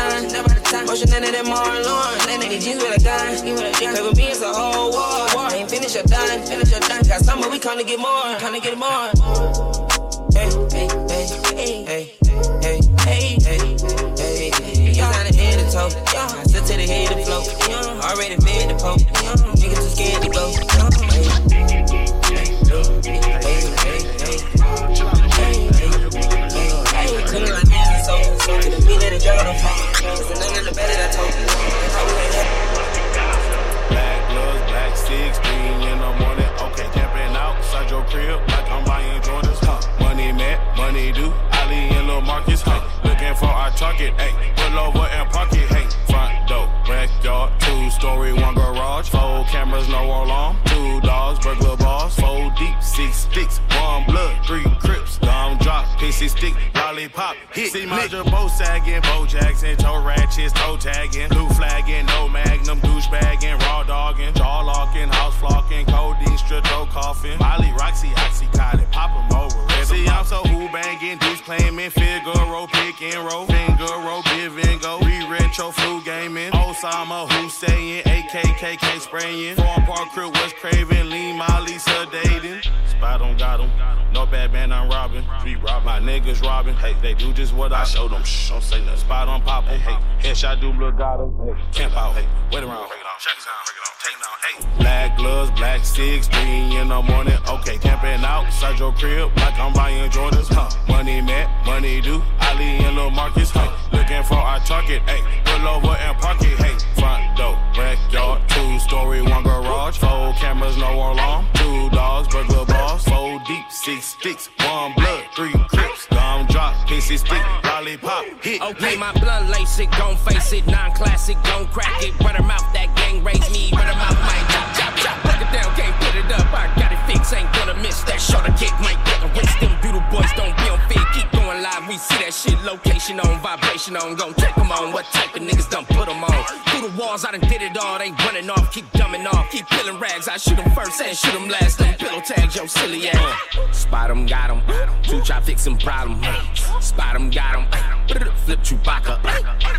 time. Never the time. Motion under that Marlon Lauren. That nigga jeans with a gun. Cause with me it's a whole war. war. Ain't finish or done. Finish or done. Got some, but we come to get more. Come to get more. Hey, hey, hey, hey, hey, hey, hey, hey, hey. Y'all out of head to toe. Yeah. I sit to the head to float. Yeah. Already made the poke. Niggas too scared to go. Black gloves, black in the morning. Okay, camping outside your crib like I'm buying Jordans. Money man, money do. Ali and Lil Marcus. Looking for our target. Hey, pull over and park it. Hey two story, one garage, four cameras, no alarm, two dogs, burglar bars, four deep, six sticks, one blood, three crips, thumb drop, pissy stick, lollipop, hit, see Major Bo sagging, Bo Jackson, toe ratchets, toe tagging, blue flagging, no magnum, douchebagging, raw dogging, jaw locking, house flocking, codeine, strip, toe coughing, Molly, Roxy, Oxycontin, pop em over, See, I'm so who banging, dudes claiming, Figaro, pick and roll, finger roll, give and go, re retro, flu gaming, Osama. Hussein, AKKK spraying, Foreign Park crew was craving, lean Molly sedating. On got 'em. No bad man, I'm robbing. Street rob. My niggas robbing. Hey, they do just what I, show them. Shh, don't say nothing. Spot on pop. Hey, hey. Headshot do blood got 'em. Hey, camp out. Hey, wait around. Check it out. Break it on. Take it down. Hey. Black gloves, black six, three in the morning. Okay, camping out. Sergio crib like I'm buying Jordans. Huh. Money met, money do. Ali and Lil Marcus. Huh. Looking for our target. Hey, pull over and park it. Hey, front door, backyard, two story, one garage. Four cameras, no alarm. Two dogs, burglar balls. Four deep, six sticks, one blood, three crips. Gum drop, pissy stick, lollipop, hit. Okay, my blunt lace it, gon' face it, non-classic, gon' crack it. Run her mouth, that gang raise me. Run her mouth, might chop, chop, chop. Break it down, can't put it up. I got it ain't gonna miss that. Shoulder kick, might get a wrist. Them doodle boys don't be on feed. Keep going live, we see that shit. Location on, vibration on, gon' check them on. What type of niggas done put them on? Through the walls, I done did it all. Ain't running off, keep dumbing off, keep peeling rags. I shoot them first and shoot them last. Them pillow tags, yo, silly ass. Spot 'em, got 'em. Two try fixin' problem. Spot 'em, got 'em. Flip Chewbacca.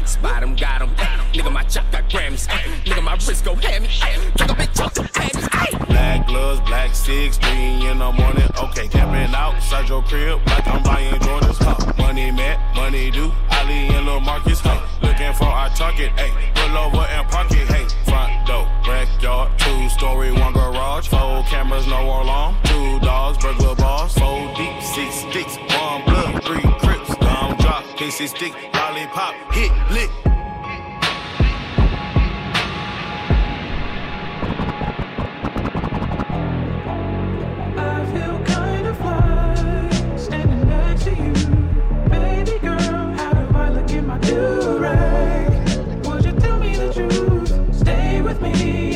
Spot 'em, got 'em. Nigga, my chop got Grammys. Nigga, my wrist go hammy. Took a bitch the panties. Black gloves, black six, three in the morning. Okay, camping out, your crib like I'm buying Jordans. Huh. Money met, money do. Ali and Lil Marcus. Huh. Looking for our target. Hey, pull over and park it. Hey, front door, backyard, two story, one garage. Four cameras, no alarm. Two dogs, burglar balls. Four deep, six sticks, one blood, three crips. Gum drop, pissy stick, lollipop, hit, lick. My do-rag? Would you tell me the truth? Stay with me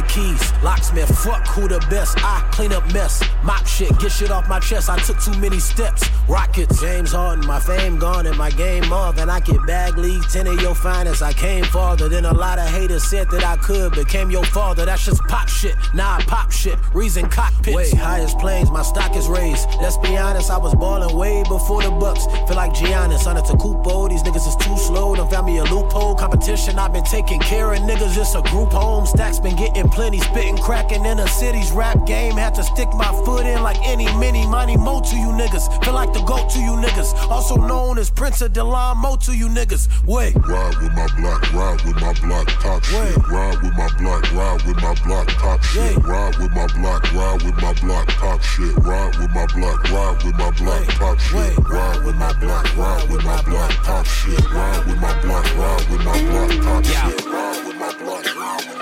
the keys. Locksmith, fuck who the best, I clean up mess. Mop shit, get shit off my chest, I took too many steps. Rockets, James Harden, my fame gone and my game more than I get bag league. 10 of your finest, I came farther than a lot of haters said that I could. Became your father, that's just pop shit. Nah, I pop shit, reason cockpits. Way highest planes, my stock is raised. Let's be honest, I was balling way before the Bucks. Feel like Giannis on a Tacupo, these niggas is too slow. Done found me a loophole. Competition, I've been taking care of niggas, it's a group home. Stacks been getting plenty, spitting, cracking in the city's rap game. Had to stick my foot in like any, mini, money, mo to you niggas. Feel like the goat to you niggas. Also known as Prince of Delon Mo to you niggas. Wait. Ride with my block, ride with my block, top shit. Ride with my block, ride with my block, top shit. Ride with my block, ride with my block, top shit. Ride with my block, ride with my block, top shit. Ride with my block, ride with my block, top shit. Ride with my block, ride with my block, top shit. Ride with my block, ride with my block,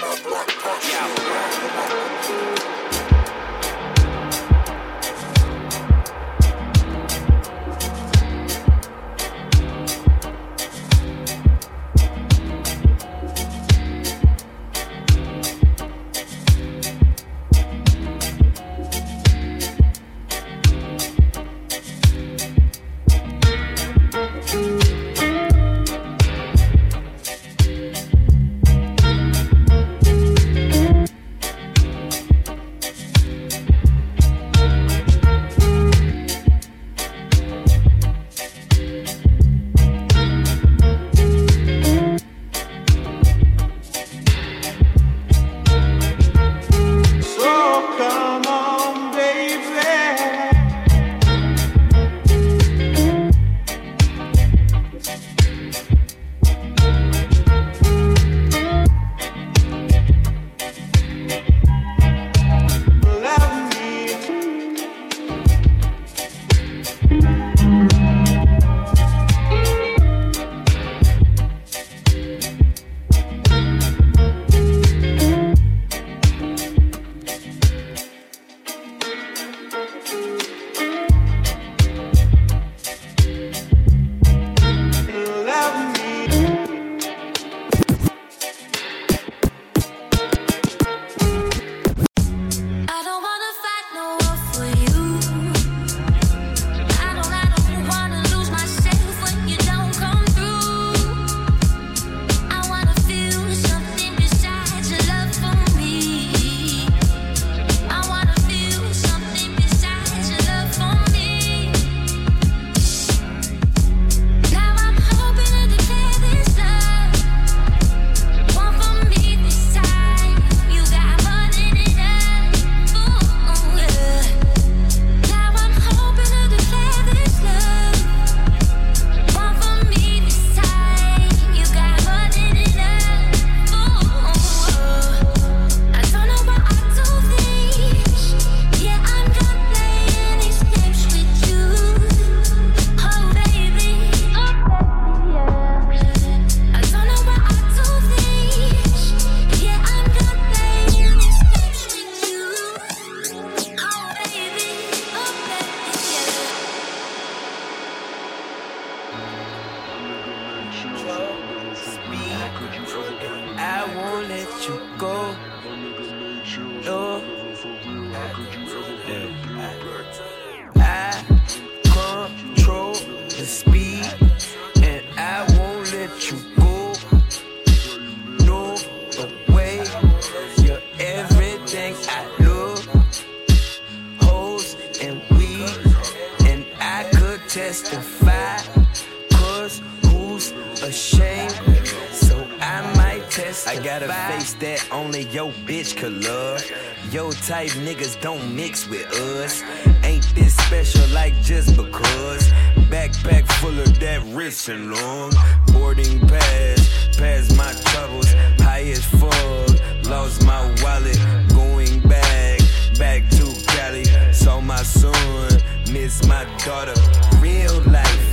type niggas don't mix with us. Ain't this special like just because? Backpack full of that rich and long. Boarding pass, past my troubles. High as fuck, lost my wallet. Going back, back to Cali. Saw my son, miss my daughter. Real life,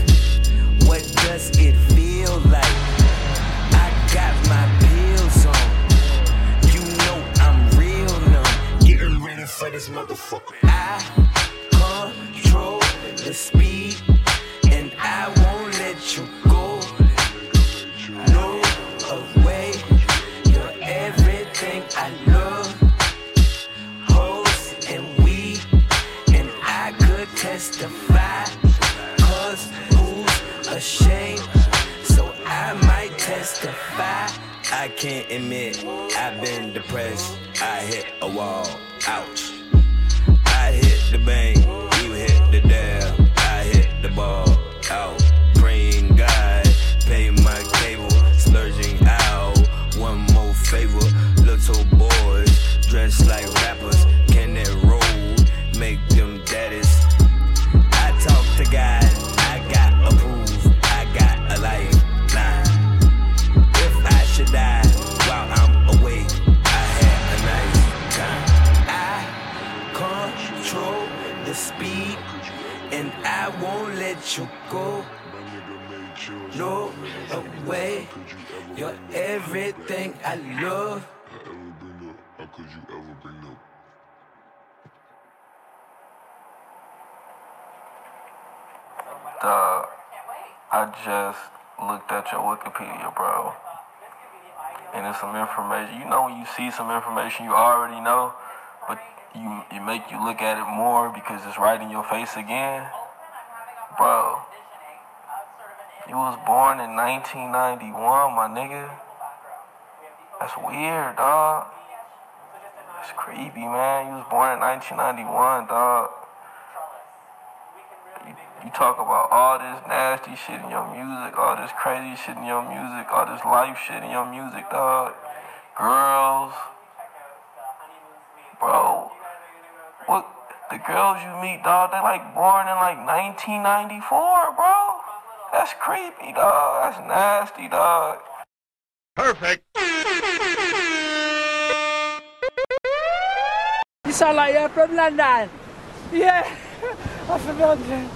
what does it this motherfucker. I control the speed, and I won't let you go. No away, you're everything I love. Hoes and weed, and I could testify. Cause who's ashamed? So I might testify. I can't admit I've been depressed. I hit a wall. Ouch. The bank. You hit the dab. I hit the ball. Out. Praying God. Pay my cable. Splurging out. One more favor. Little boys dressed like rappers. Go. No away, you're everything I love. How you I just looked at your Wikipedia, bro. And it's some information. You know when you see some information you already know, but you it make you look at it more because it's right in your face again. Bro, you was born in 1991, my nigga. That's weird, dog. That's creepy, man. You was born in 1991, dog. You, you talk about all this nasty shit in your music, all this crazy shit in your music, all this life shit in your music, dog. Girls. Bro, what the girls you meet, dog, they like born in like 1994, bro. That's creepy, dog. That's nasty, dog. Perfect. You sound like you're from London. Yeah, I'm from London.